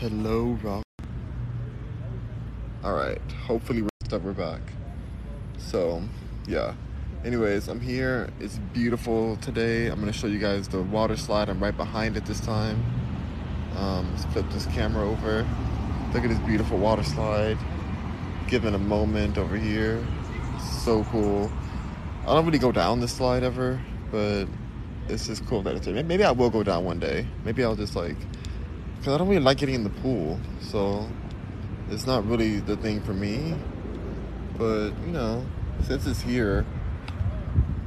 Hello, Rob. All right. Hopefully, we're we're back. So, yeah. Anyways, I'm here. It's beautiful today. I'm gonna show you guys the water slide. I'm right behind it this time. Um, let's flip this camera over. Look at this beautiful water slide. Given a moment over here. So cool. I don't really go down this slide ever, but it's just cool that it's there. Maybe I will go down one day. Maybe I'll just like, because I don't really like getting in the pool. So it's not really the thing for me. But, you know, since it's here,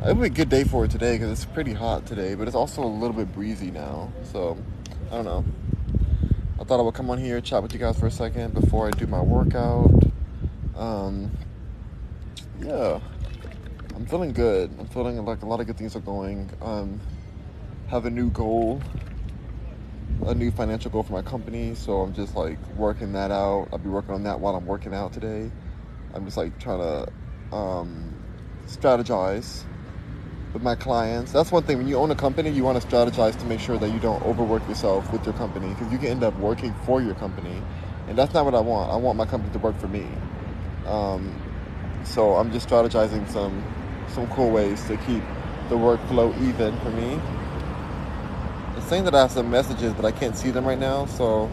it would be a good day for it today because it's pretty hot today, but it's also a little bit breezy now. So, I don't know. I thought I would come on here, chat with you guys for a second before I do my workout. Um, yeah. I'm feeling good. I'm feeling like a lot of good things are going. Um, have a new goal, a new financial goal for my company. So I'm just like working that out. I'll be working on that while I'm working out today. I'm just like trying to um, strategize with my clients. That's one thing. When you own a company, you want to strategize to make sure that you don't overwork yourself with your company because you can end up working for your company, and that's not what I want. I want my company to work for me. Um, so I'm just strategizing some some cool ways to keep the workflow even for me. Saying that I have some messages, but I can't see them right now. So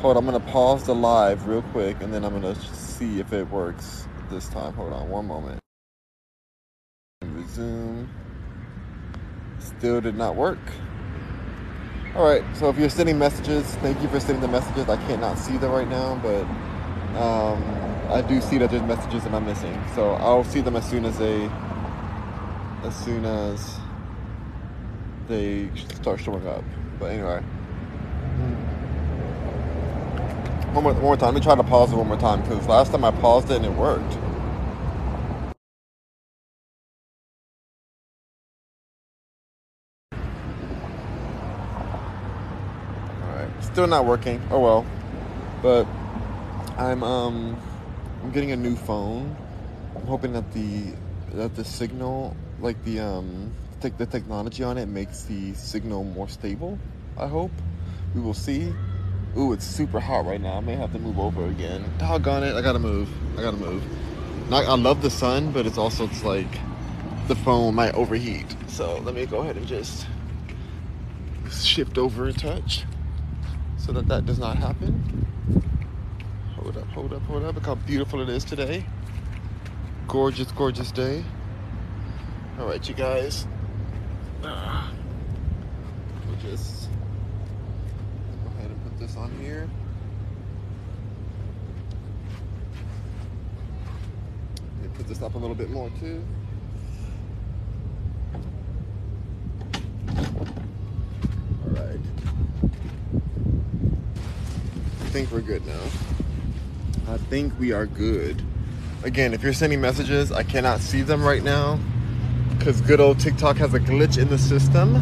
hold on, I'm gonna pause the live real quick, and then I'm gonna see if it works this time. Hold on, one moment. Resume. Still did not work. All right, so if you're sending messages, thank you for sending the messages. I cannot see them right now, but um, I do see that there's messages that I'm missing. So I'll see them as soon as they as soon as they start showing up. But anyway. One more, one more time. Let me try to pause it one more time because last time I paused it and it worked. Alright. Still not working. Oh well. But I'm um I'm getting a new phone. I'm hoping that the that the signal like the um the technology on it makes the signal more stable. I hope. We will see. Ooh, it's super hot right now. I may have to move over again. Doggone it! I gotta move. I gotta move. Not, I love the sun, but it's also it's like the phone might overheat. So let me go ahead and just shift over a touch so that that does not happen. Hold up, hold up, hold up. Look how beautiful it is today. Gorgeous, gorgeous day. All right, you guys. Uh, we'll just go ahead and put this on here. Me put this up a little bit more too. All right. I think we're good now. I think we are good. Again, if you're sending messages, I cannot see them right now because good old TikTok has a glitch in the system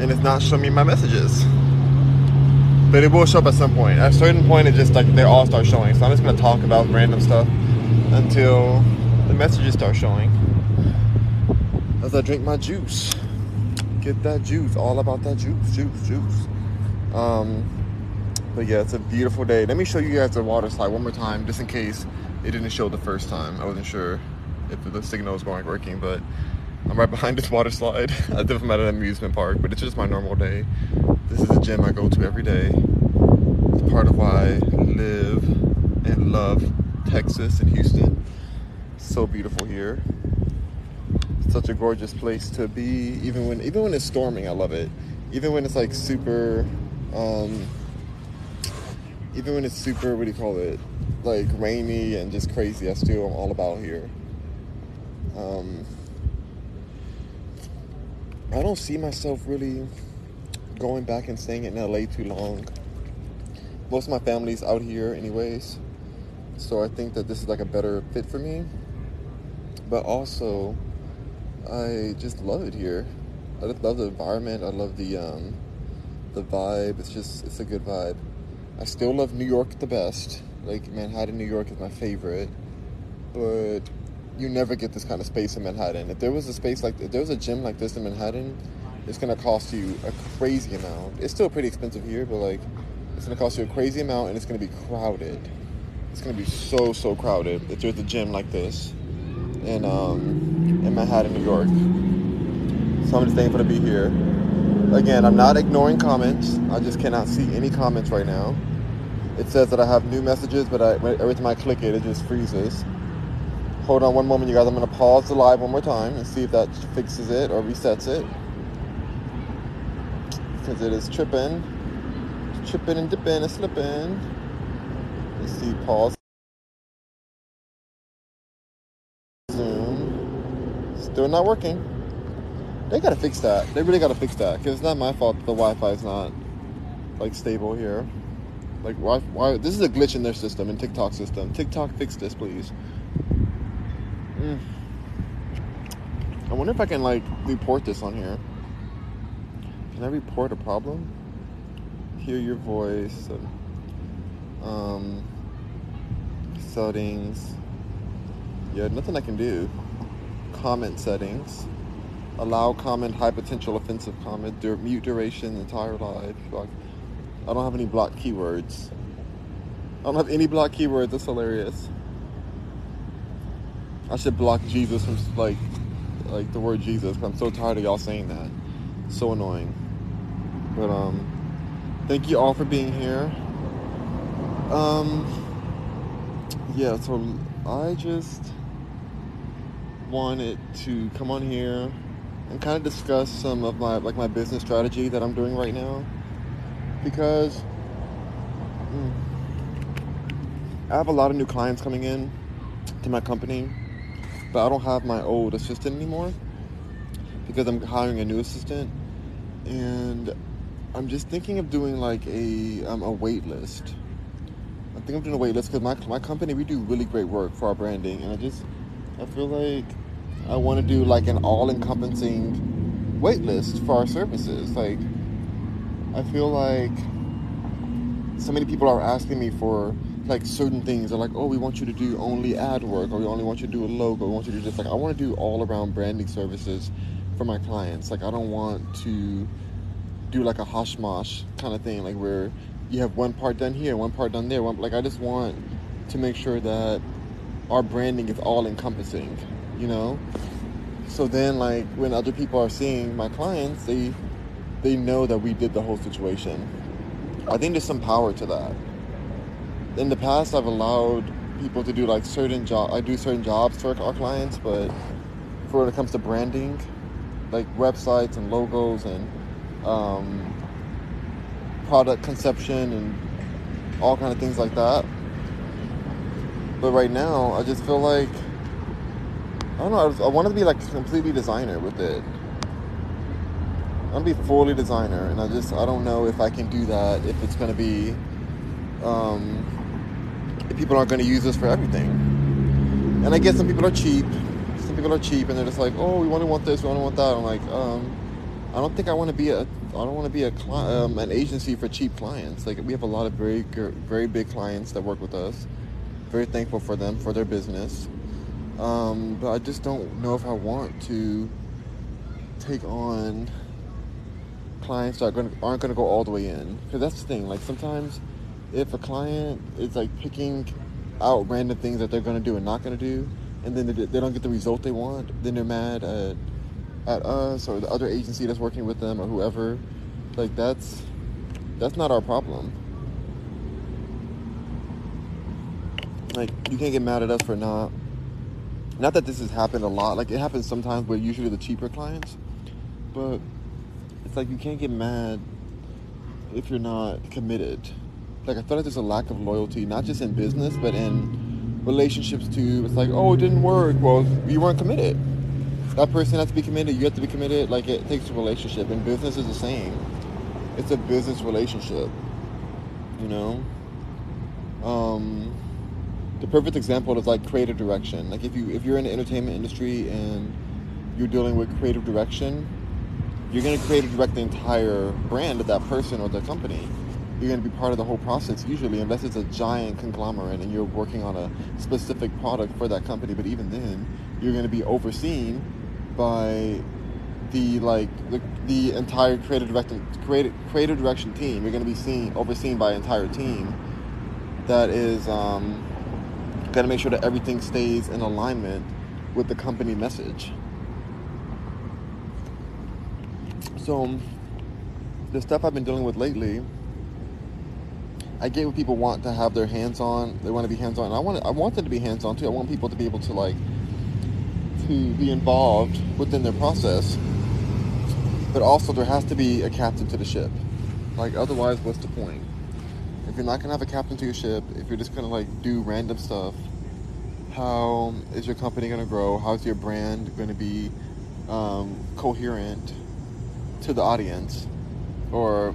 and it's not showing me my messages. But it will show up at some point. At a certain point, it just like they all start showing. So I'm just gonna talk about random stuff until the messages start showing. As I drink my juice, get that juice. All about that juice, juice, juice. Um, but yeah, it's a beautiful day. Let me show you guys the water slide one more time, just in case it didn't show the first time. I wasn't sure if the signal was going working, but I'm right behind this water slide. as if I'm at an amusement park, but it's just my normal day. This is a gym I go to every day. It's part of why I live and love Texas and Houston. So beautiful here. Such a gorgeous place to be. Even when even when it's storming, I love it. Even when it's like super um, even when it's super what do you call it? Like rainy and just crazy, I still am all about here. Um, I don't see myself really going back and staying in LA too long. Most of my family's out here, anyways. So I think that this is like a better fit for me. But also, I just love it here. I just love the environment. I love the um, the vibe. It's just it's a good vibe. I still love New York the best. Like Manhattan, New York is my favorite. But you never get this kind of space in Manhattan. If there was a space like if there was a gym like this in Manhattan, it's gonna cost you a crazy amount. It's still pretty expensive here, but like It's gonna cost you a crazy amount, and it's gonna be crowded. It's gonna be so so crowded if there's a gym like this in um, in Manhattan, New York. So I'm just thankful to be here. Again, I'm not ignoring comments. I just cannot see any comments right now. It says that I have new messages, but I, every time I click it, it just freezes. Hold on one moment, you guys. I'm going to pause the live one more time and see if that fixes it or resets it. Because it is tripping. tripping and dipping and slipping. Let's see, pause. Zoom. Still not working. They gotta fix that. They really gotta fix that. Because it's not my fault that the Wi-Fi is not like stable here. Like why why this is a glitch in their system, in TikTok system. TikTok fix this please. Mm. I wonder if I can like report this on here. Can I report a problem? Hear your voice. Um, settings. Yeah, nothing I can do. Comment settings. Allow comment high potential offensive comment. Dur- mute duration entire live. I don't have any block keywords. I don't have any block keywords. That's hilarious. I should block Jesus from like like the word Jesus. I'm so tired of y'all saying that. So annoying. But um, thank you all for being here. Um, yeah. So I just wanted to come on here and kind of discuss some of my like my business strategy that I'm doing right now because mm, I have a lot of new clients coming in to my company, but I don't have my old assistant anymore because I'm hiring a new assistant, and I'm just thinking of doing like a um, a wait list. I think I'm doing a wait list because my my company we do really great work for our branding, and I just I feel like I want to do like an all-encompassing wait list for our services. Like I feel like so many people are asking me for like certain things. They're like, oh, we want you to do only ad work, or we only want you to do a logo. We want you to do this. Like, I want to do all around branding services for my clients. Like, I don't want to do like a hashmash kind of thing, like where you have one part done here, one part done there. One, like, I just want to make sure that our branding is all encompassing, you know? So then, like, when other people are seeing my clients, they they know that we did the whole situation. I think there's some power to that. In the past, I've allowed people to do like certain job. I do certain jobs for our clients, but for when it comes to branding, like websites and logos and um, product conception and all kind of things like that. But right now, I just feel like I don't know. I, I want to be like completely designer with it. I'm be fully designer, and I just I don't know if I can do that. If it's gonna be, um, people aren't gonna use this for everything. And I guess some people are cheap. Some people are cheap, and they're just like, oh, we only want this, we only want that. I'm like, um, I don't think I want to be a I don't want to be a cli- um, an agency for cheap clients. Like we have a lot of very very big clients that work with us. Very thankful for them for their business. Um, but I just don't know if I want to take on clients that are going aren't going to go all the way in because that's the thing like sometimes if a client is like picking out random things that they're going to do and not going to do and then they, they don't get the result they want then they're mad at at us or the other agency that's working with them or whoever like that's that's not our problem like you can't get mad at us for not not that this has happened a lot like it happens sometimes but usually the cheaper clients but it's like you can't get mad if you're not committed. Like I feel like there's a lack of loyalty, not just in business, but in relationships too. It's like, oh, it didn't work. Well, you weren't committed. That person has to be committed. You have to be committed. Like it takes a relationship, and business is the same. It's a business relationship. You know. Um, the perfect example is like creative direction. Like if you if you're in the entertainment industry and you're dealing with creative direction, you're going to create and direct the entire brand of that person or the company. You're going to be part of the whole process usually, unless it's a giant conglomerate and you're working on a specific product for that company. But even then, you're going to be overseen by the like the, the entire creative direction creative creative direction team. You're going to be seen overseen by an entire team that is um, going to make sure that everything stays in alignment with the company message. So the stuff I've been dealing with lately, I get what people want to have their hands on. They want to be hands on. I want I want them to be hands on too. I want people to be able to like to be involved within their process. But also there has to be a captain to the ship. Like otherwise what's the point? If you're not gonna have a captain to your ship, if you're just gonna like do random stuff, how is your company gonna grow? How's your brand gonna be um, coherent to the audience? Or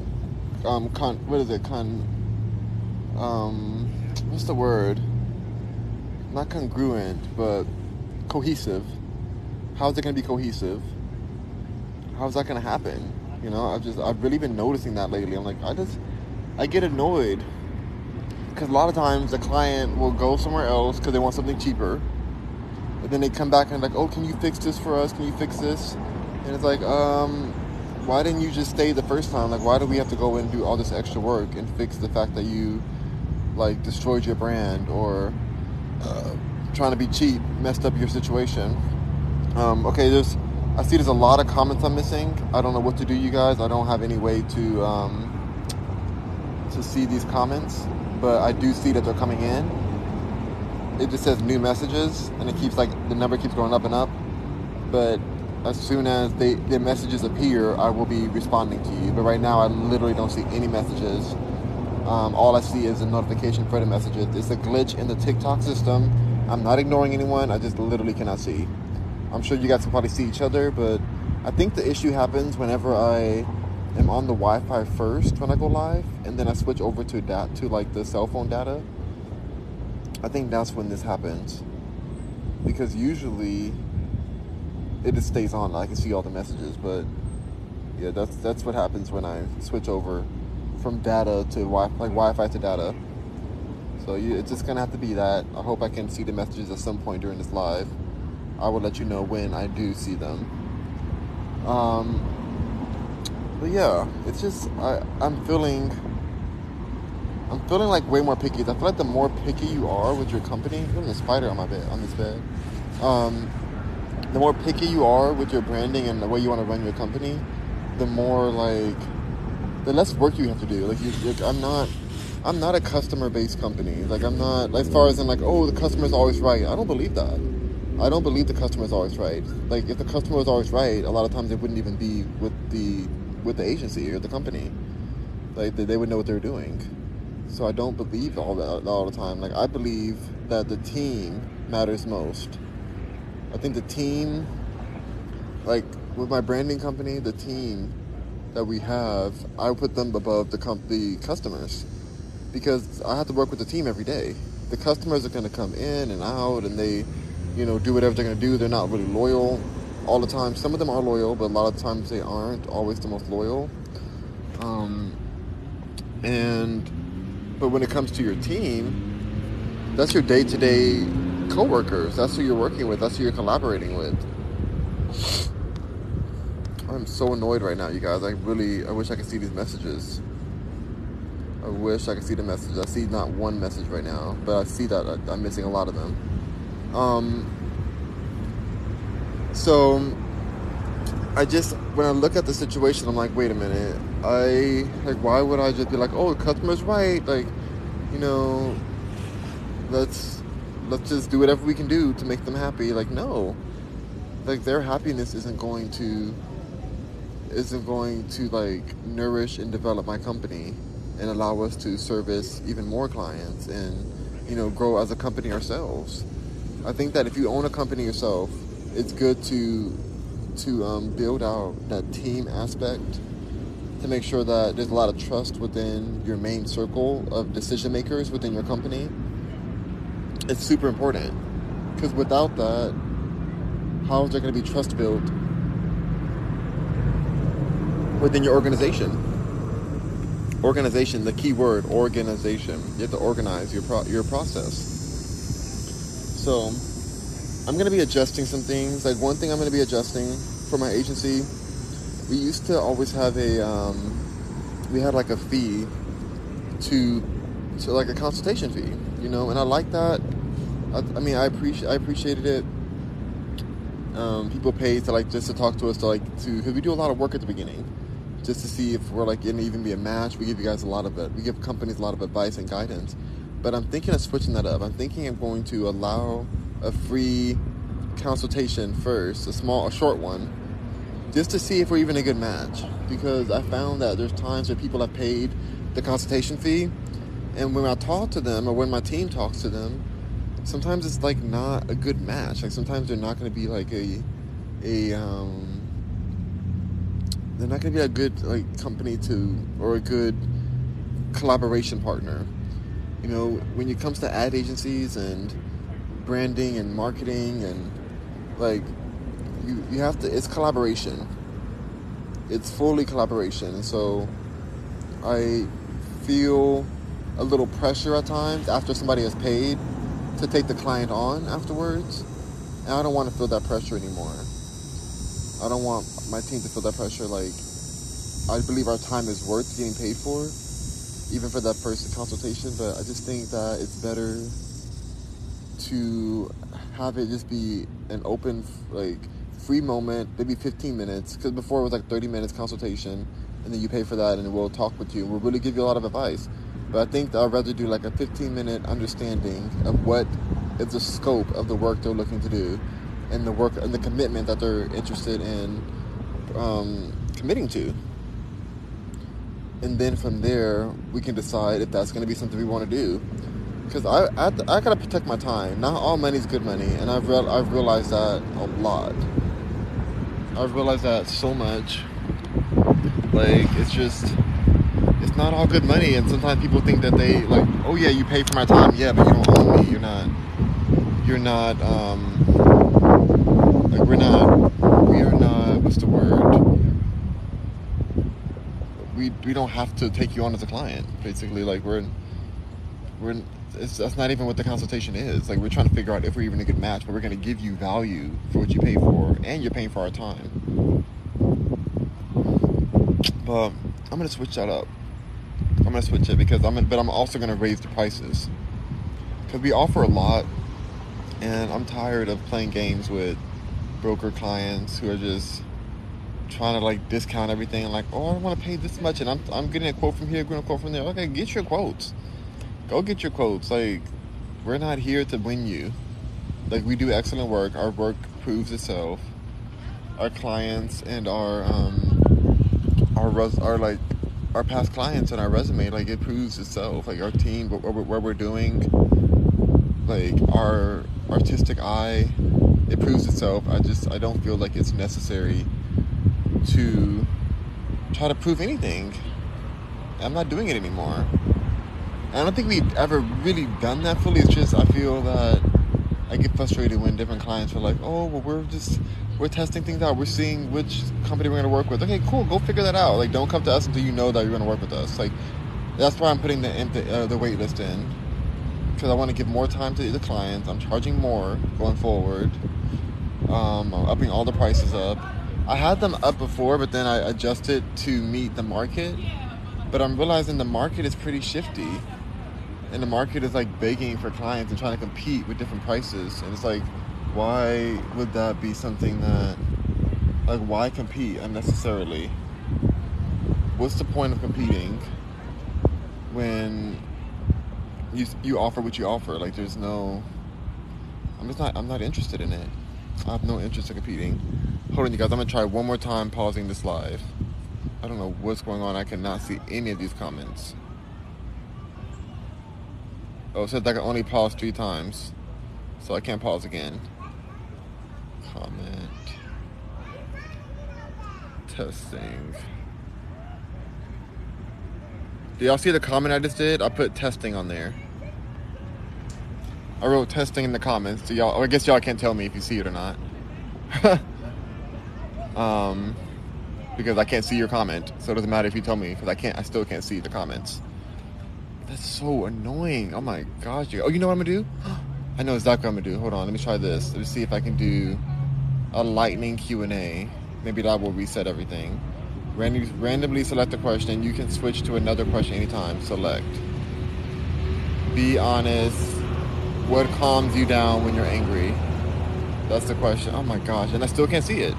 um, con what is it? Con um, what's the word? Not congruent, but cohesive. How's it going to be cohesive? How's that going to happen? You know, I've just I've really been noticing that lately. I'm like, I just I get annoyed because a lot of times the client will go somewhere else because they want something cheaper, and then they come back and like, oh, can you fix this for us? Can you fix this? And it's like, um, why didn't you just stay the first time? Like, why do we have to go and do all this extra work and fix the fact that you like destroyed your brand or uh, trying to be cheap messed up your situation? Um, okay, there's I see there's a lot of comments I'm missing. I don't know what to do, you guys. I don't have any way to um, to see these comments, but I do see that they're coming in. It just says new messages, and it keeps like the number keeps going up and up. But as soon as they the messages appear, I will be responding to you. But right now, I literally don't see any messages. Um, all I see is a notification for the messages. It's a glitch in the TikTok system. I'm not ignoring anyone. I just literally cannot see. I'm sure you guys can probably see each other, but I think the issue happens whenever I am on the Wi-Fi first when I go live, and then I switch over to dat to like the cell phone data. I think that's when this happens, because usually it just stays on. I can see all the messages, but yeah, that's that's what happens when I switch over from data to wi like Wi-Fi to data. So you, it's just gonna have to be that. I hope I can see the messages at some point during this live. I will let you know when I do see them. Um, but yeah, it's just I, I'm feeling I'm feeling like way more picky. I feel like the more picky you are with your company, there's a spider on my bed on this bed. Um, the more picky you are with your branding and the way you want to run your company, the more like the less work you have to do. Like you, I'm not. I'm not a customer based company. Like I'm not as far as in like, oh the customer's always right. I don't believe that. I don't believe the customer is always right. Like if the customer was always right, a lot of times they wouldn't even be with the with the agency or the company. Like they, they would know what they're doing. So I don't believe all that all the time. Like I believe that the team matters most. I think the team, like with my branding company, the team that we have, I put them above the com- the customers because I have to work with the team every day. The customers are going to come in and out, and they you know, do whatever they're going to do. They're not really loyal all the time. Some of them are loyal, but a lot of times they aren't always the most loyal. Um, and but when it comes to your team, that's your day-to-day coworkers. That's who you're working with. That's who you're collaborating with. I'm so annoyed right now, you guys. I really, I wish I could see these messages. I wish I could see the message. I see not one message right now, but I see that I'm missing a lot of them. Um, so I just when I look at the situation, I'm like, wait a minute. I like why would I just be like, oh, the customer's right, like, you know, let's let's just do whatever we can do to make them happy. Like, no, like their happiness isn't going to isn't going to like nourish and develop my company and allow us to service even more clients and you know grow as a company ourselves. I think that if you own a company yourself, it's good to to um, build out that team aspect to make sure that there's a lot of trust within your main circle of decision makers within your company. It's super important because without that, how is there going to be trust built within your organization? Organization, the key word, organization. You have to organize your pro- your process. So I'm gonna be adjusting some things. Like one thing I'm gonna be adjusting for my agency we used to always have a um, we had like a fee to to like a consultation fee, you know, and I like that. I, I mean, I appreciate I appreciated it. Um, people pay to like just to talk to us to like to because we do a lot of work at the beginning, just to see if we're like gonna even be a match. We give you guys a lot of it. We give companies a lot of advice and guidance, but I'm thinking of switching that up. I'm thinking I'm going to allow a free consultation first, a small, a short one, just to see if we're even a good match. Because I found that there's times where people have paid the consultation fee, and when I talk to them or when my team talks to them, sometimes it's like not a good match. Like sometimes they're not going to be like a a um, they're not going to be a good like company to or a good collaboration partner. You know, when it comes to ad agencies and branding and marketing and like you you have to it's collaboration. It's fully collaboration. So I feel a little pressure at times after somebody has paid to take the client on afterwards. And I don't want to feel that pressure anymore. I don't want my team to feel that pressure. Like, I believe our time is worth getting paid for, even for that first consultation. But I just think that it's better to have it just be an open, like, free moment, maybe 15 minutes. Because before it was like 30 minutes consultation, and then you pay for that, and we'll talk with you. We'll really give you a lot of advice. But I think that I'd rather do like a 15 minute understanding of what is the scope of the work they're looking to do and the work and the commitment that they're interested in um, committing to. And then from there, we can decide if that's going to be something we want to do. Because I, I, I got to protect my time. Not all money is good money. And I've, real, I've realized that a lot. I've realized that so much. Like, it's just it's not all good money and sometimes people think that they like oh yeah you pay for my time yeah but you don't own me you're not you're not um like we're not we are not what's the word? We we don't have to take you on as a client basically. Like we're we're it's, that's not even what the consultation is. Like we're trying to figure out if we're even a good match but we're going to give you value for what you pay for and you're paying for our time. But i'm going to switch that up. I'm gonna switch it because I'm, but I'm also gonna raise the prices. Because we offer a lot, and I'm tired of playing games with broker clients who are just trying to like discount everything like, oh, I don't want to pay this much, and I'm I'm getting a quote from here, getting a quote from there. Okay, get your quotes. Go get your quotes. Like, we're not here to win you. Like, we do excellent work. Our work proves itself. Our clients and our um our res- our like our past clients and our resume, like it proves itself. Like our team, what, what, what we're doing, like our artistic eye, it proves itself. I just I don't feel like it's necessary to try to prove anything. I'm not doing it anymore. I don't think we've ever really done that fully. It's just I feel that I get frustrated when different clients are like, "Oh, well, we're just we're testing things out. We're seeing which company we're going to work with. Okay, cool. Go figure that out. Like, don't come to us until you know that you're going to work with us. Like, that's why I'm putting the uh, the wait list in because I want to give more time to the clients. I'm charging more going forward. Um, I'm upping all the prices up. I had them up before, but then I adjusted to meet the market. But I'm realizing the market is pretty shifty, and the market is like begging for clients and trying to compete with different prices. And it's like why would that be something that like why compete unnecessarily what's the point of competing when you you offer what you offer like there's no i'm just not i'm not interested in it i have no interest in competing hold on you guys i'm gonna try one more time pausing this live i don't know what's going on i cannot see any of these comments oh it that i can only pause three times so i can't pause again comment. Testing. Do y'all see the comment I just did? I put testing on there. I wrote testing in the comments. So y'all, I guess y'all can't tell me if you see it or not. um, because I can't see your comment, so it doesn't matter if you tell me because I can't. I still can't see the comments. That's so annoying. Oh my gosh. Oh, you know what I'm gonna do? I know exactly what I'm gonna do. Hold on. Let me try this. Let me see if I can do a lightning Q&A. Maybe that will reset everything. Randomly, randomly select a question. You can switch to another question anytime. Select. Be honest. What calms you down when you're angry? That's the question. Oh my gosh. And I still can't see it.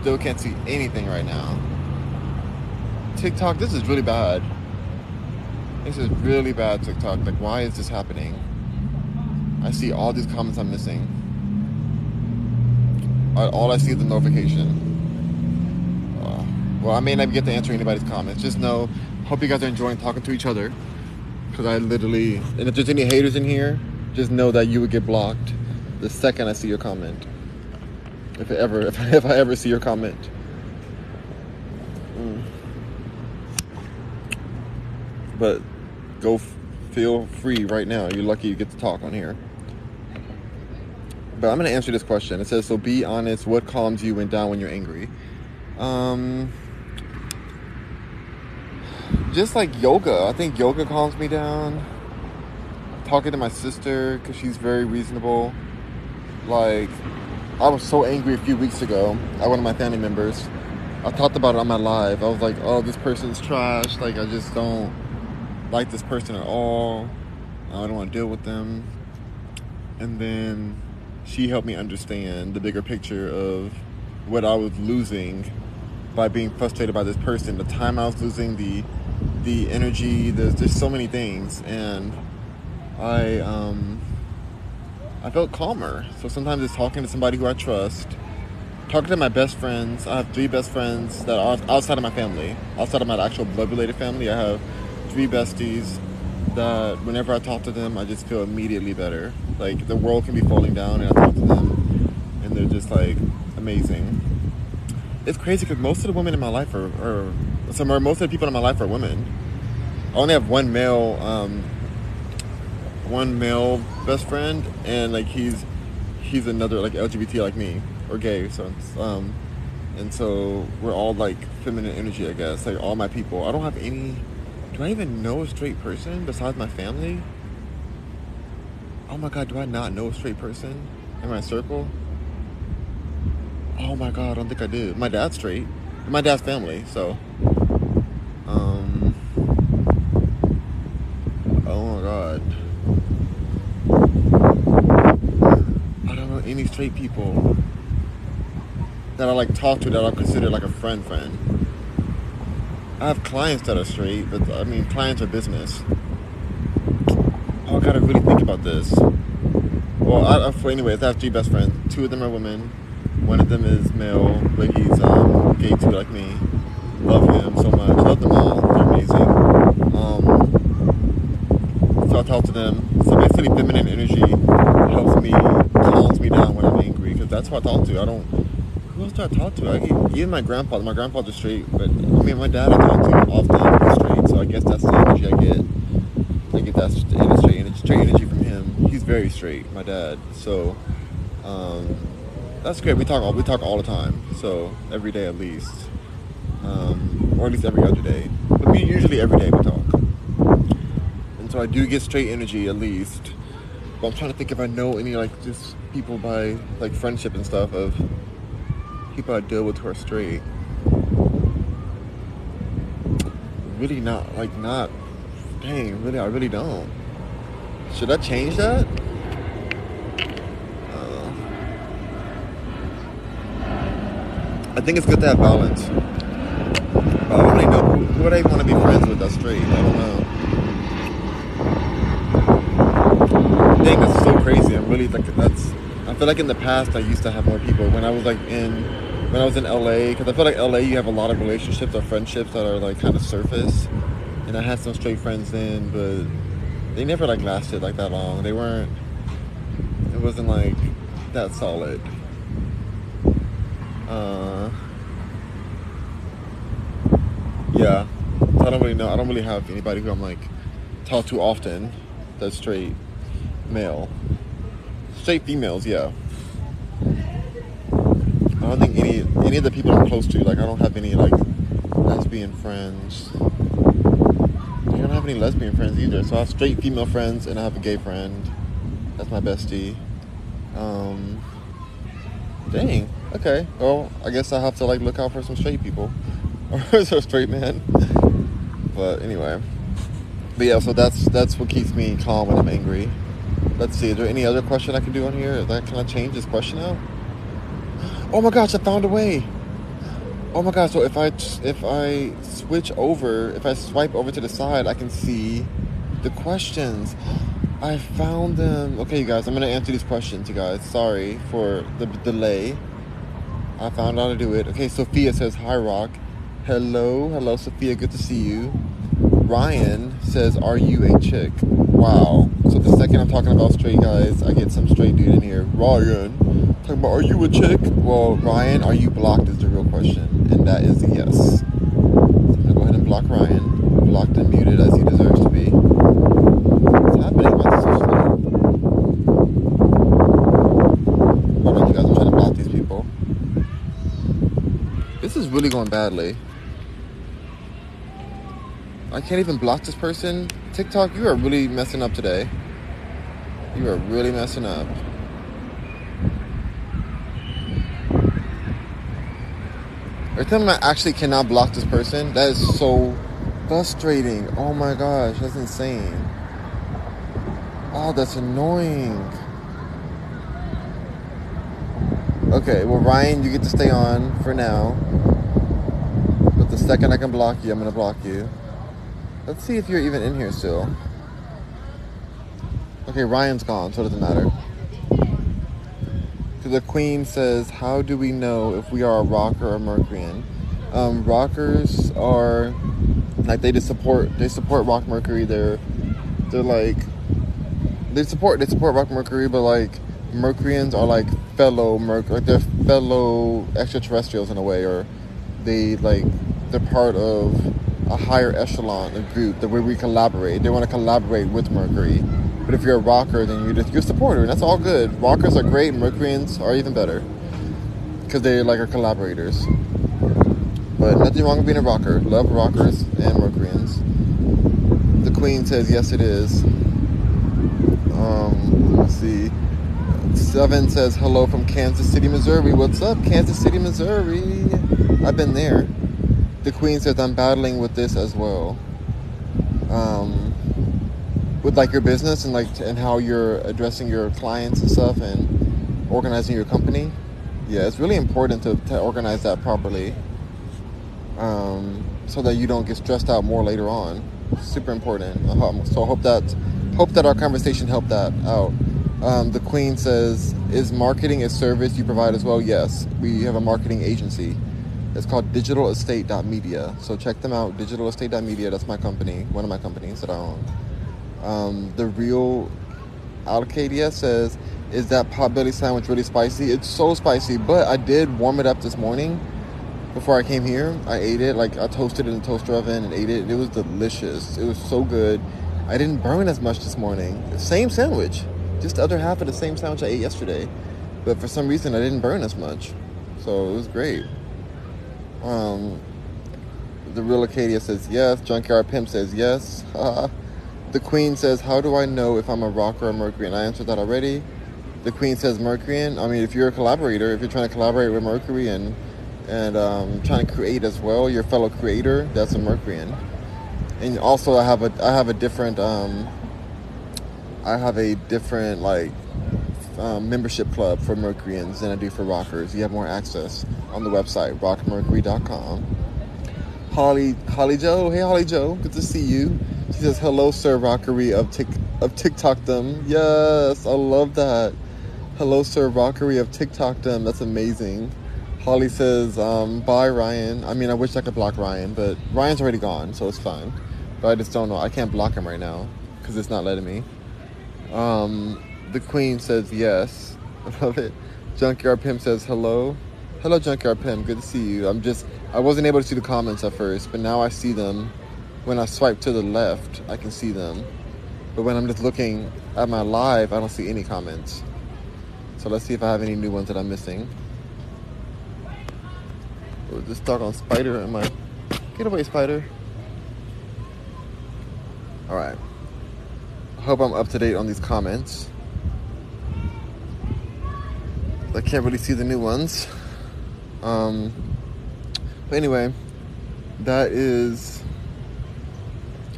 Still can't see anything right now. TikTok, this is really bad. This is really bad, TikTok. Like, why is this happening? I see all these comments I'm missing. All I see is the notification. Uh, well, I may not get to answer anybody's comments. Just know, hope you guys are enjoying talking to each other. Because I literally, and if there's any haters in here, just know that you would get blocked the second I see your comment. If ever, if I, if I ever see your comment. Mm. But go f- feel free right now. You're lucky you get to talk on here. But I'm going to answer this question. It says, so be honest. What calms you when down when you're angry? Um, just like yoga. I think yoga calms me down. Talking to my sister because she's very reasonable. Like, I was so angry a few weeks ago at one of my family members. I talked about it on my live. I was like, oh, this person's trash. Like, I just don't like this person at all. I don't want to deal with them. And then she helped me understand the bigger picture of what I was losing by being frustrated by this person, the time I was losing, the the energy. There's just so many things, and I um, I felt calmer. So sometimes it's talking to somebody who I trust, talking to my best friends. I have three best friends that are outside of my family, outside of my actual blood related family. I have three besties that whenever I talk to them, I just feel immediately better. Like the world can be falling down, and I talk to them, and they're just like amazing. It's crazy because most of the women in my life are, are some or most of the people in my life are women. I only have one male, um, one male best friend, and like he's he's another like LGBT like me or gay. So um, and so we're all like feminine energy, I guess. Like all my people. I don't have any do I even know a straight person besides my family? Oh my god, do I not know a straight person in my circle? Oh my god, I don't think I do. My dad's straight. My dad's family, so. Um. Oh my god. I don't know any straight people that I like talk to that I consider like a friend friend. I have clients that are straight, but I mean, clients are business. I gotta really think about this. Well, I, for anyways, I have three best friends. Two of them are women. One of them is male, but he's um, gay too, like me. Love him so much. Love them all. They're amazing. Um, so I talk to them. So basically, feminine energy helps me, calms me down when I'm angry, because that's who I talk to. I don't who else do I talk to? I, even my grandfather. My grandfather's straight, but I mean, my dad I talk to often. Straight, so I guess that's the energy I get. I get that straight energy, straight energy from him. He's very straight, my dad. So um, that's great. We talk all we talk all the time. So every day at least, um, or at least every other day. But we usually every day we talk. And so I do get straight energy at least. I'm trying to think if I know any like just people by like friendship and stuff of people I deal with who are straight. Really not, like, not, dang, really, I really don't. Should I change that? Uh, I think it's good to have balance. I don't really know who, who would I want to be friends with that's straight. I don't know. Dang, that's so crazy. I'm really like that's. I feel like in the past I used to have more people when I was like in when I was in LA, because I feel like LA, you have a lot of relationships or friendships that are like kind of surface. And I had some straight friends then, but they never like lasted like that long. They weren't. It wasn't like that solid. Uh, yeah, I don't really know. I don't really have anybody who I'm like talk to often that's straight male. Straight females, yeah. I don't think any any of the people I'm close to, like I don't have any like lesbian friends. I don't have any lesbian friends either. So I have straight female friends and I have a gay friend. That's my bestie. Um, dang. Okay. Well, I guess I have to like look out for some straight people. or a straight man. But anyway, but yeah, so that's that's what keeps me calm when I'm angry. Let's see, is there any other question I can do on here? That can I change this question out? Oh my gosh, I found a way. Oh my gosh, so if I if I switch over, if I swipe over to the side, I can see the questions. I found them. Okay, you guys, I'm gonna answer these questions, you guys. Sorry for the delay. I found out how to do it. Okay, Sophia says, Hi, Rock. Hello, hello, Sophia. Good to see you. Ryan says, Are you a chick? Wow. So the second I'm talking about straight guys, I get some straight dude in here. Ryan, talking about, Are you a chick? Well, Ryan, are you blocked is the real question. And that is yes. So I'm gonna go ahead and block Ryan. Blocked and muted as he deserves to be. What's happening? Hold on, you guys. Trying to block these people. This is really going badly. I can't even block this person. TikTok, you are really messing up today. You are really messing up. Every time I actually cannot block this person, that is so frustrating. Oh my gosh, that's insane. Oh, that's annoying. Okay, well, Ryan, you get to stay on for now. But the second I can block you, I'm gonna block you. Let's see if you're even in here still. Okay, Ryan's gone, so it doesn't matter. So the queen says, How do we know if we are a rocker or a Mercuryan? Um, rockers are like they just support they support Rock Mercury. They're they're like they support they support Rock Mercury, but like Mercuryans are like fellow Merc like they're fellow extraterrestrials in a way, or they like they're part of a higher echelon of group the way we collaborate. They want to collaborate with Mercury. But if you're a rocker, then you're just you're a supporter, and that's all good. Rockers are great, Mercuryans are even better because they like are collaborators. But nothing wrong with being a rocker. Love rockers and Mercuryans. The Queen says yes, it is. Um, let's see. Seven says hello from Kansas City, Missouri. What's up, Kansas City, Missouri? I've been there. The Queen says I'm battling with this as well. Um, with like your business and like and how you're addressing your clients and stuff and organizing your company. Yeah, it's really important to, to organize that properly. Um, so that you don't get stressed out more later on. Super important. So I hope that hope that our conversation helped that out. Um, the Queen says, "Is marketing a service you provide as well?" Yes, we have a marketing agency. It's called Digital Estate Media. So check them out. Digital Estate Media. That's my company. One of my companies that I own. Um, the real Alcadia says, "Is that potbelly sandwich really spicy?" It's so spicy, but I did warm it up this morning before I came here. I ate it. Like I toasted it in the toaster oven and ate it. It was delicious. It was so good. I didn't burn as much this morning. Same sandwich, just the other half of the same sandwich I ate yesterday. But for some reason, I didn't burn as much. So it was great. Um, the real Acadia says yes. Junkyard Pimp says yes. the Queen says, How do I know if I'm a rocker or a Mercury? And I answered that already. The Queen says Mercury. And I mean, if you're a collaborator, if you're trying to collaborate with Mercury and and um, trying to create as well, your fellow creator, that's a Mercurian. And also, I have a I have a different um, I have a different like um, membership club for Mercuryans than I do for rockers. You have more access on the website rockmercury.com. Holly Holly Joe, hey Holly Joe, good to see you. She says hello, sir rockery of Tik of TikTokdom. Yes, I love that. Hello, sir rockery of TikTokdom. That's amazing. Holly says, um, bye, Ryan. I mean, I wish I could block Ryan, but Ryan's already gone, so it's fine. But I just don't know. I can't block him right now because it's not letting me. Um, the Queen says yes. I love it. Junkyard Pimp says hello. Hello, Junkyard Pimp. Good to see you. I'm just, I wasn't able to see the comments at first, but now I see them. When I swipe to the left, I can see them. But when I'm just looking at my live, I don't see any comments. So let's see if I have any new ones that I'm missing. Oh, this doggone spider in my. Get away, spider. Alright. Hope I'm up to date on these comments. I can't really see the new ones. Um, but anyway, that is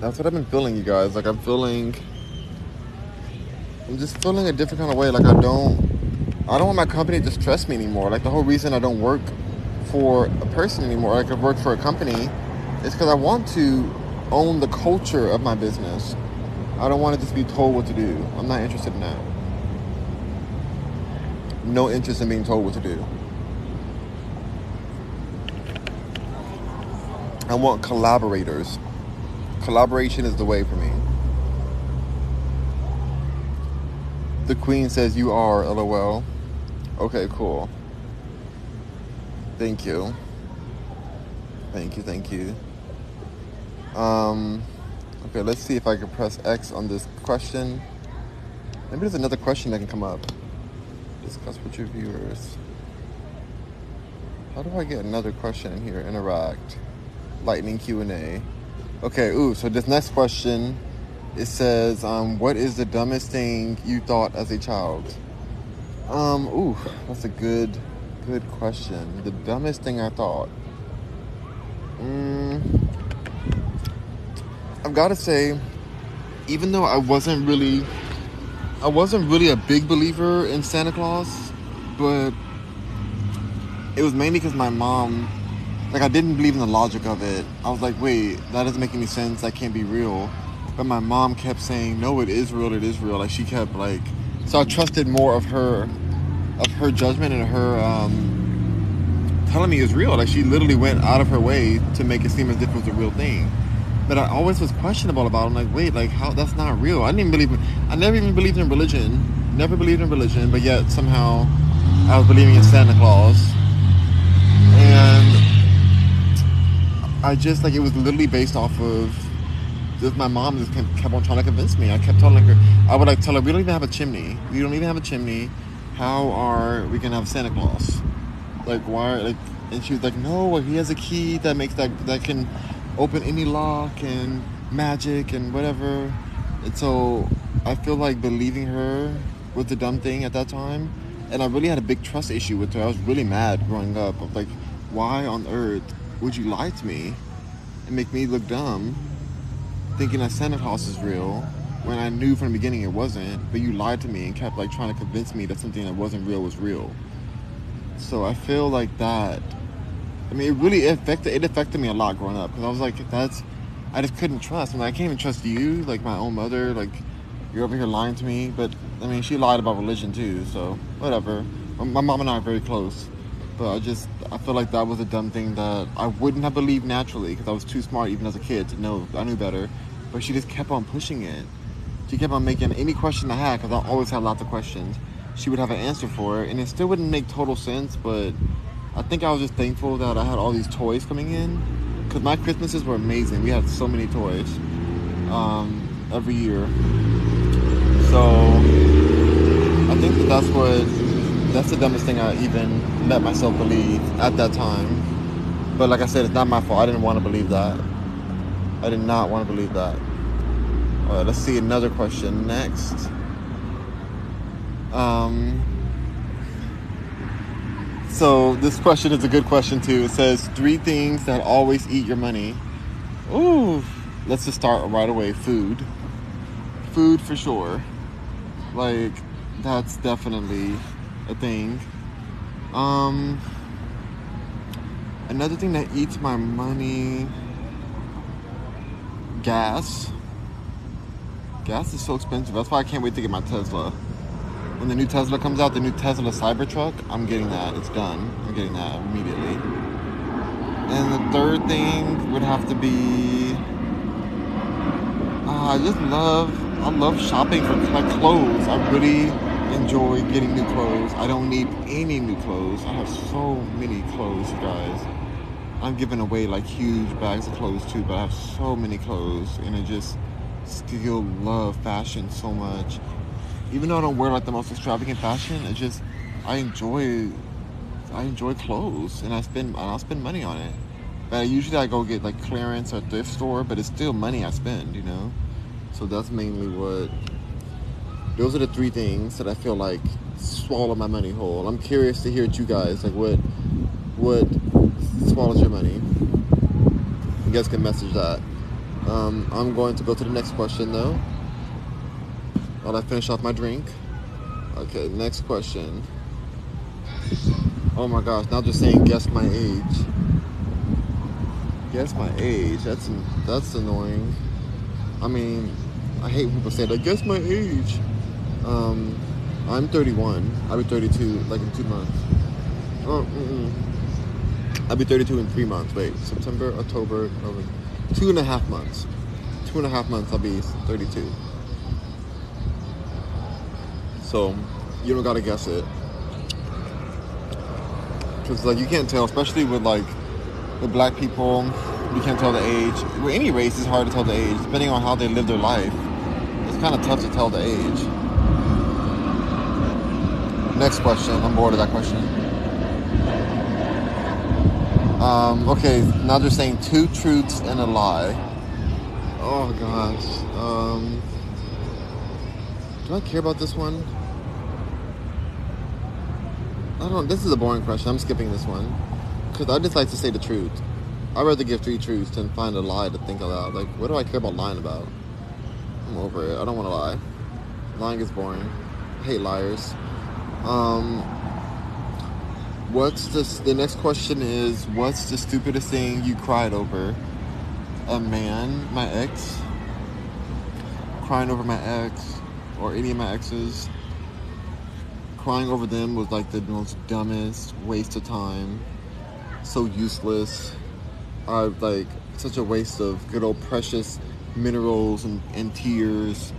that's what I've been feeling, you guys. Like I'm feeling I'm just feeling a different kind of way. Like I don't I don't want my company to stress me anymore. Like the whole reason I don't work for a person anymore, like I could work for a company, is because I want to own the culture of my business. I don't want to just be told what to do. I'm not interested in that. No interest in being told what to do. I want collaborators. Collaboration is the way for me. The queen says you are, lol. Okay, cool. Thank you. Thank you, thank you. Um, okay, let's see if I can press X on this question. Maybe there's another question that can come up. Discuss with your viewers. How do I get another question here? Interact lightning Q&A. Okay, ooh, so this next question, it says, um, what is the dumbest thing you thought as a child? Um, ooh, that's a good, good question. The dumbest thing I thought. Mm, I've got to say, even though I wasn't really, I wasn't really a big believer in Santa Claus, but it was mainly because my mom like I didn't believe in the logic of it. I was like, wait, that doesn't make any sense. That can't be real. But my mom kept saying, no, it is real. It is real. Like she kept like, so I trusted more of her, of her judgment and her um, telling me it was real. Like she literally went out of her way to make it seem as if it was a real thing. But I always was questionable about. I'm like, wait, like how? That's not real. I didn't believe. I never even believed in religion. Never believed in religion. But yet somehow, I was believing in Santa Claus. And I just like it was literally based off of just my mom just kept on trying to convince me. I kept telling her, I would like tell her, we don't even have a chimney. We don't even have a chimney. How are we gonna have Santa Claus? Like why? Like, and she was like, no, he has a key that makes that that can open any lock and magic and whatever. And so I feel like believing her was the dumb thing at that time. And I really had a big trust issue with her. I was really mad growing up. Of like, why on earth would you lie to me and make me look dumb thinking that Santa Claus is real when I knew from the beginning it wasn't, but you lied to me and kept like trying to convince me that something that wasn't real was real. So I feel like that. I mean, it really affected it affected me a lot growing up because I was like, that's I just couldn't trust. I mean, I can't even trust you, like my own mother. Like you're over here lying to me, but I mean, she lied about religion too. So whatever. My mom and I are very close, but I just I feel like that was a dumb thing that I wouldn't have believed naturally because I was too smart even as a kid to know I knew better. But she just kept on pushing it. She kept on making any question I had because I always had lots of questions. She would have an answer for it, and it still wouldn't make total sense. But I think I was just thankful that I had all these toys coming in because my Christmases were amazing. We had so many toys um, every year. So I think that that's what that's the dumbest thing I even let myself believe at that time. But like I said, it's not my fault. I didn't want to believe that. I did not want to believe that. All right, let's see another question next. Um, so this question is a good question too. It says three things that always eat your money. Ooh, let's just start right away. Food. Food for sure. Like that's definitely a thing. Um, another thing that eats my money gas. Gas is so expensive. That's why I can't wait to get my Tesla. When the new Tesla comes out, the new Tesla Cybertruck, I'm getting that. It's done. I'm getting that immediately. And the third thing would have to be. Uh, I just love. I love shopping for my clothes. I really enjoy getting new clothes. I don't need any new clothes. I have so many clothes, guys. I'm giving away like huge bags of clothes too, but I have so many clothes and I just still love fashion so much. Even though I don't wear like the most extravagant fashion, it's just I enjoy I enjoy clothes and I spend I'll spend money on it. But usually I go get like clearance or thrift store, but it's still money I spend, you know? So that's mainly what those are the three things that I feel like swallow my money whole. I'm curious to hear it you guys like what what swallows your money. You guys can message that. Um, I'm going to go to the next question though. While I finish off my drink. Okay, next question. Oh my gosh, now just saying guess my age. Guess my age. That's that's annoying. I mean, I hate when people say that. Guess my age. Um, I'm 31. I'll be 32 like in two months. Oh. I'll be 32 in three months. Wait, September, October, November. Two and a half months. Two and a half months, I'll be 32. So, you don't gotta guess it. Because, like, you can't tell, especially with, like, with black people, you can't tell the age. With any race, it's hard to tell the age, depending on how they live their life. It's kind of tough to tell the age. Next question. I'm bored of that question. Um, okay, now they're saying two truths and a lie. Oh gosh. Um, do I care about this one? I don't. This is a boring question. I'm skipping this one because I just like to say the truth. I'd rather give three truths than find a lie to think about. Like, what do I care about lying about? I'm over it. I don't want to lie. Lying is boring. I hate liars. Um, what's the the next question is what's the stupidest thing you cried over? A man, my ex, crying over my ex or any of my exes. Crying over them was like the most dumbest waste of time. So useless. I like such a waste of good old precious minerals and, and tears.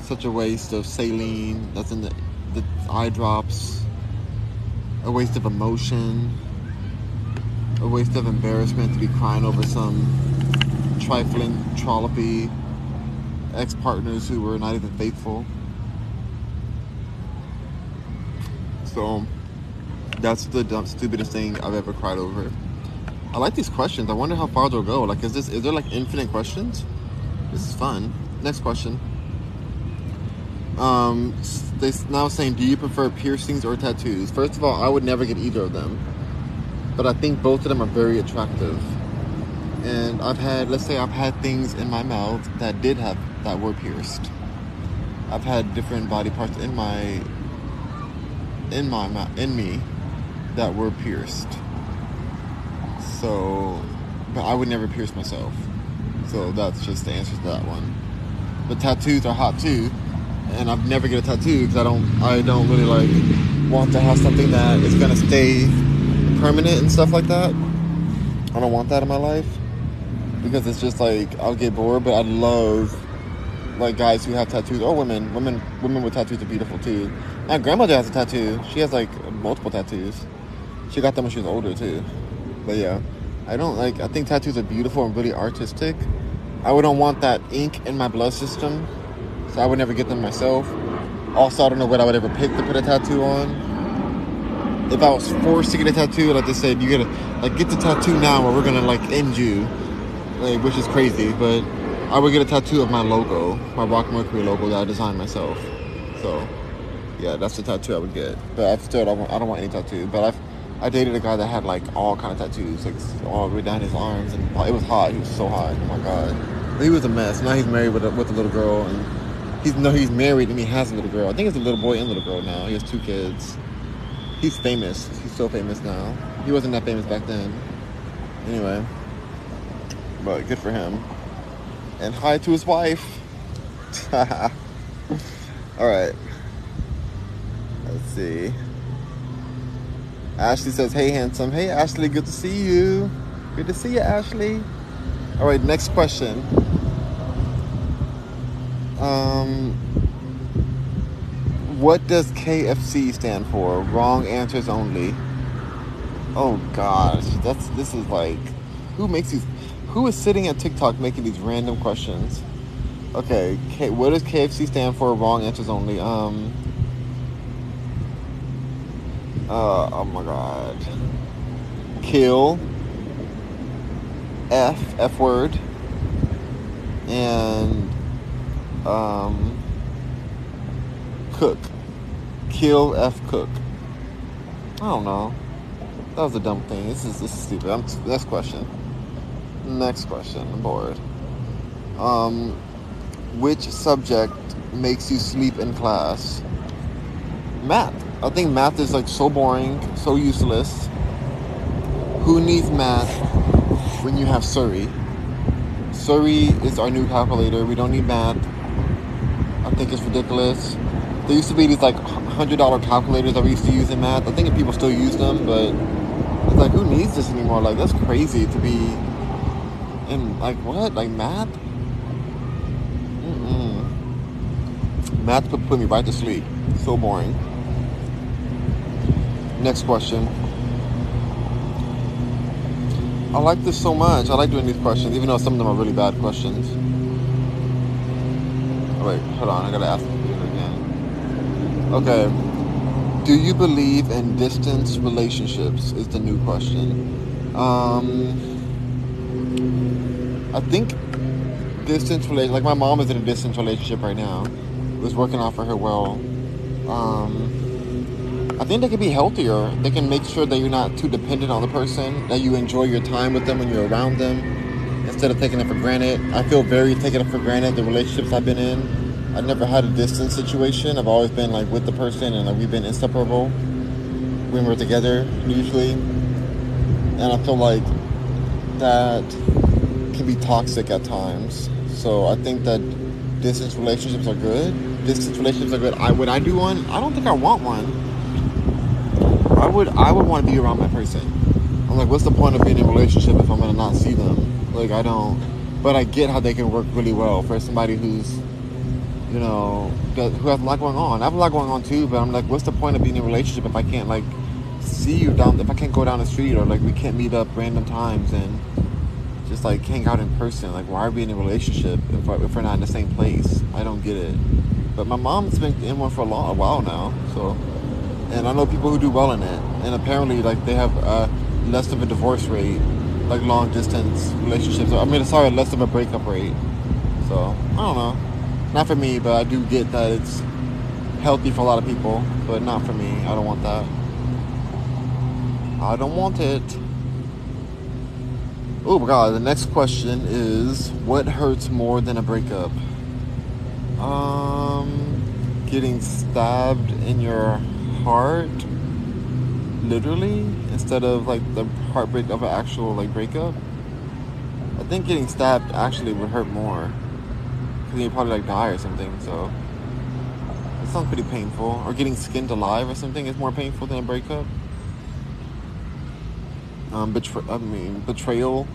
Such a waste of saline that's in the the eye drops, a waste of emotion, a waste of embarrassment to be crying over some trifling, trollopy ex partners who were not even faithful. So that's the dumb, stupidest thing I've ever cried over. I like these questions. I wonder how far they'll go. Like, is this is there like infinite questions? This is fun. Next question. Um, they now saying, do you prefer piercings or tattoos? First of all, I would never get either of them, but I think both of them are very attractive. And I've had, let's say, I've had things in my mouth that did have that were pierced. I've had different body parts in my in my in me that were pierced. So, but I would never pierce myself. So that's just the answer to that one. But tattoos are hot too and I've never get a tattoo because I don't I don't really like want to have something that is gonna stay permanent and stuff like that. I don't want that in my life because it's just like I'll get bored. But I love like guys who have tattoos or women. Women women with tattoos are beautiful too. My grandmother has a tattoo. She has like multiple tattoos. She got them when she was older too. But yeah, I don't like. I think tattoos are beautiful and really artistic. I wouldn't want that ink in my blood system so I would never get them myself. Also, I don't know what I would ever pick to put a tattoo on. If I was forced to get a tattoo, like they said, you gotta like get the tattoo now, or we're gonna like end you, like, which is crazy. But I would get a tattoo of my logo, my Rock Mercury logo that I designed myself. So yeah, that's the tattoo I would get. But I still don't want, I don't want any tattoo. But I've I dated a guy that had like all kind of tattoos, like all the way down his arms, and it was hot. He was so hot. Oh my god. He was a mess. Now he's married with a, with a little girl, and He's no, he's married and he has a little girl. I think it's a little boy and little girl now. He has two kids. He's famous. He's so famous now. He wasn't that famous back then. Anyway, but good for him. And hi to his wife. All right. Let's see. Ashley says, "Hey, handsome. Hey, Ashley. Good to see you. Good to see you, Ashley." All right. Next question. Um, what does KFC stand for? Wrong answers only. Oh gosh, that's this is like, who makes these? Who is sitting at TikTok making these random questions? Okay, K, what does KFC stand for? Wrong answers only. Um. Uh, oh my god. Kill. F F word. And um, Cook. Kill F Cook. I don't know. That was a dumb thing. This is this is stupid. I'm, next question. Next question. I'm bored. Um, which subject makes you sleep in class? Math. I think math is like so boring, so useless. Who needs math when you have Siri? Siri is our new calculator. We don't need math. I think it's ridiculous. There used to be these like hundred dollar calculators that we used to use in math. I think people still use them, but it's like who needs this anymore? Like that's crazy to be in like what? Like math? Mm-mm. Math could put me right to sleep. So boring. Next question. I like this so much. I like doing these questions, even though some of them are really bad questions. Oh, wait, hold on. I gotta ask the it again. Okay. Do you believe in distance relationships? Is the new question. Um, I think distance relation, like my mom is in a distance relationship right now. It working out for her well. Um, I think they can be healthier. They can make sure that you're not too dependent on the person, that you enjoy your time with them when you're around them instead of taking it for granted. I feel very taken for granted the relationships I've been in. I've never had a distance situation. I've always been like with the person and like we've been inseparable when we're together usually. And I feel like that can be toxic at times. So I think that distance relationships are good. Distance relationships are good. I would I do one? I don't think I want one I would I would want to be around my person. I'm like, what's the point of being in a relationship if I'm gonna not see them? Like I don't. But I get how they can work really well for somebody who's, you know, who has a lot going on. I have a lot going on too, but I'm like, what's the point of being in a relationship if I can't like see you down? If I can't go down the street or like we can't meet up random times and just like hang out in person. Like, why are we in a relationship if, if we're not in the same place? I don't get it. But my mom's been in one for a long a while now, so and I know people who do well in it, and apparently like they have uh, less of a divorce rate, like long distance relationships. I mean, sorry, less of a breakup rate. So I don't know, not for me, but I do get that it's healthy for a lot of people, but not for me. I don't want that. I don't want it. Oh my god, the next question is what hurts more than a breakup? Um, getting stabbed in your heart literally instead of like the heartbreak of an actual like breakup i think getting stabbed actually would hurt more. Because you'd probably like die or something so it sounds pretty painful. Or getting skinned alive or something is more painful than a breakup. Um betray i mean betrayal.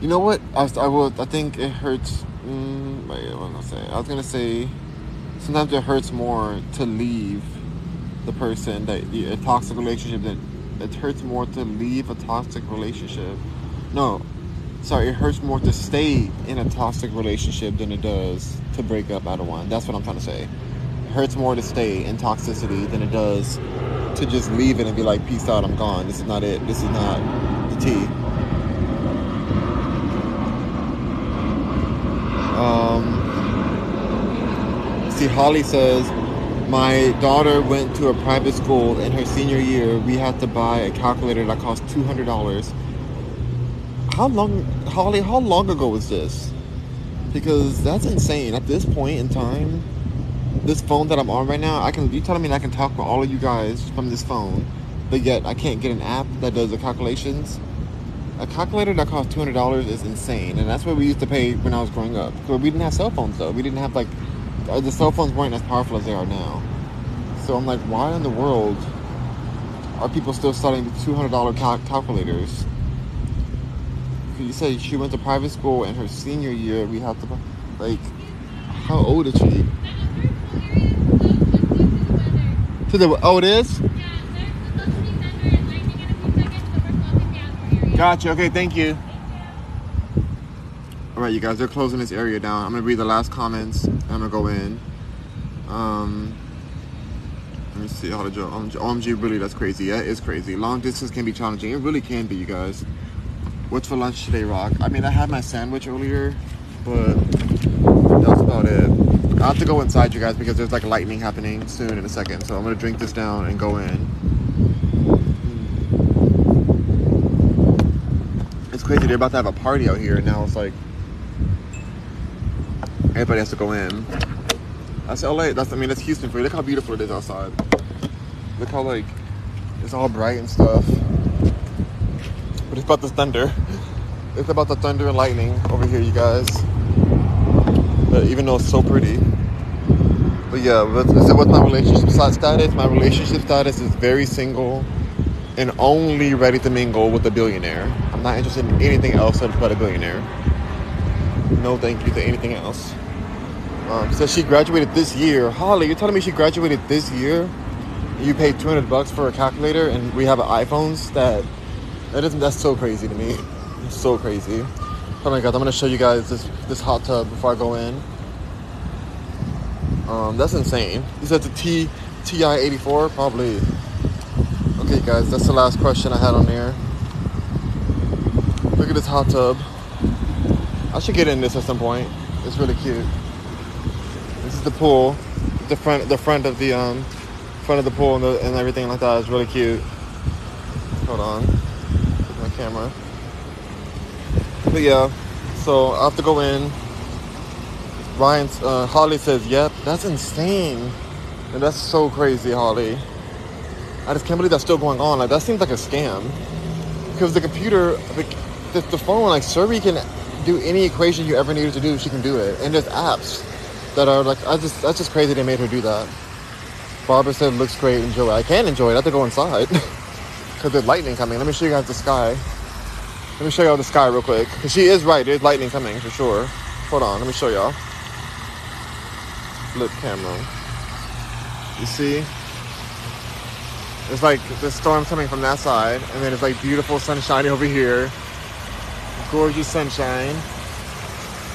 You know what? I, I will i think it hurts mm, wait, what was i say? I was gonna say sometimes it hurts more to leave the person that a toxic relationship that it hurts more to leave a toxic relationship. No sorry it hurts more to stay in a toxic relationship than it does to break up out of one. That's what i'm trying to say. It hurts more to stay in toxicity than it does to just leave it and be like peace out i'm gone. This is not it. This is not the tea. Um Holly says, my daughter went to a private school in her senior year. We had to buy a calculator that cost $200. How long, Holly, how long ago was this? Because that's insane. At this point in time, this phone that I'm on right now, I can, you telling me I can talk to all of you guys from this phone, but yet I can't get an app that does the calculations? A calculator that costs $200 is insane. And that's what we used to pay when I was growing up. Because we didn't have cell phones though. We didn't have like Uh, the cell phones weren't as powerful as they are now. So I'm like, why in the world are people still selling $200 cal- calculators? You say she went to private school and her senior year we have to, like, how old is she? To the oh, it is. Gotcha. Okay, thank you. All right, you guys, they're closing this area down. I'm gonna read the last comments. I'm gonna go in. Um, let me see how to jump. OMG, really, that's crazy. Yeah, it's crazy. Long distance can be challenging. It really can be, you guys. What's for lunch today, Rock? I mean, I had my sandwich earlier, but that's about it. I have to go inside, you guys, because there's like lightning happening soon in a second. So I'm gonna drink this down and go in. It's crazy. They're about to have a party out here, and now it's like everybody has to go in. That's LA. That's I mean that's Houston for you. Look how beautiful it is outside. Look how like it's all bright and stuff. But it's about the thunder. It's about the thunder and lightning over here, you guys. But even though it's so pretty. But yeah, what's, what's my relationship status? My relationship status is very single and only ready to mingle with a billionaire. I'm not interested in anything else but a billionaire. No thank you to anything else. Um, so she graduated this year. Holly, you're telling me she graduated this year? You paid 200 bucks for a calculator, and we have iPhones. That that isn't. That's so crazy to me. It's so crazy. Oh my god! I'm gonna show you guys this this hot tub before I go in. Um, that's insane. Is that the T TI 84? Probably. Okay, guys, that's the last question I had on there. Look at this hot tub. I should get in this at some point. It's really cute. This is the pool. The front, the front of the um, front of the pool and, the, and everything like that is really cute. Hold on, my camera. But yeah, so I have to go in. Ryan, uh, Holly says, "Yep, that's insane, and that's so crazy, Holly." I just can't believe that's still going on. Like that seems like a scam. Because the computer, the, the, the phone, like Siri can do any equation you ever needed to do. She can do it, and there's apps that are like I just that's just crazy they made her do that. Barbara said looks great, enjoy it. I can enjoy it. I have to go inside because there's lightning coming. Let me show you guys the sky. Let me show y'all the sky real quick. Cause she is right. There's lightning coming for sure. Hold on. Let me show y'all. Flip camera. You see? It's like the storm's coming from that side, and then it's like beautiful sunshine over here. Gorgeous sunshine.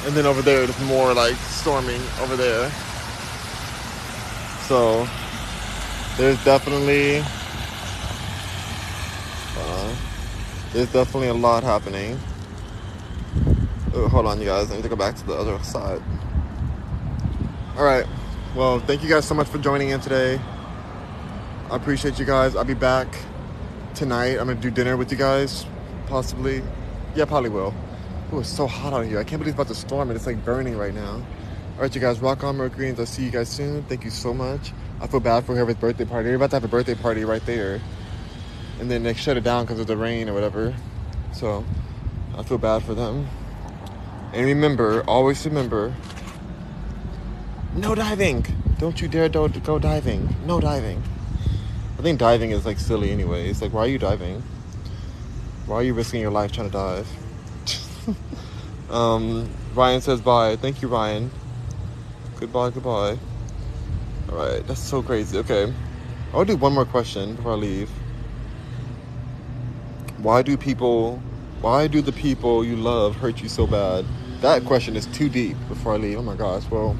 And then over there, it's more like storming over there. So, there's definitely, uh, there's definitely a lot happening. Oh, hold on, you guys. I need to go back to the other side. All right. Well, thank you guys so much for joining in today. I appreciate you guys. I'll be back tonight. I'm gonna do dinner with you guys, possibly. Yeah, probably will. It's so hot out here. I can't believe it's about to storm and it's like burning right now. All right, you guys, rock on Mercury, I'll see you guys soon. Thank you so much. I feel bad for whoever's birthday party. They're about to have a birthday party right there. And then they shut it down because of the rain or whatever. So I feel bad for them. And remember, always remember, no diving. Don't you dare go diving. No diving. I think diving is like silly anyways. Like, why are you diving? Why are you risking your life trying to dive? um, Ryan says bye. Thank you, Ryan. Goodbye, goodbye. All right, that's so crazy. Okay, I'll do one more question before I leave. Why do people, why do the people you love hurt you so bad? That question is too deep before I leave. Oh my gosh. Well,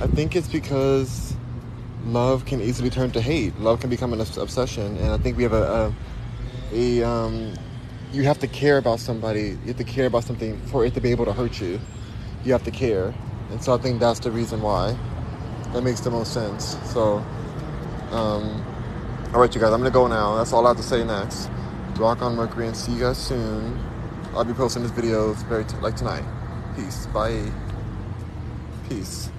I think it's because love can easily turn to hate. Love can become an obsession, and I think we have a, a, a um, you have to care about somebody. You have to care about something for it to be able to hurt you. You have to care, and so I think that's the reason why. That makes the most sense. So, um, all right, you guys, I'm gonna go now. That's all I have to say next. Rock on Mercury, and see you guys soon. I'll be posting this video very t- like tonight. Peace. Bye. Peace.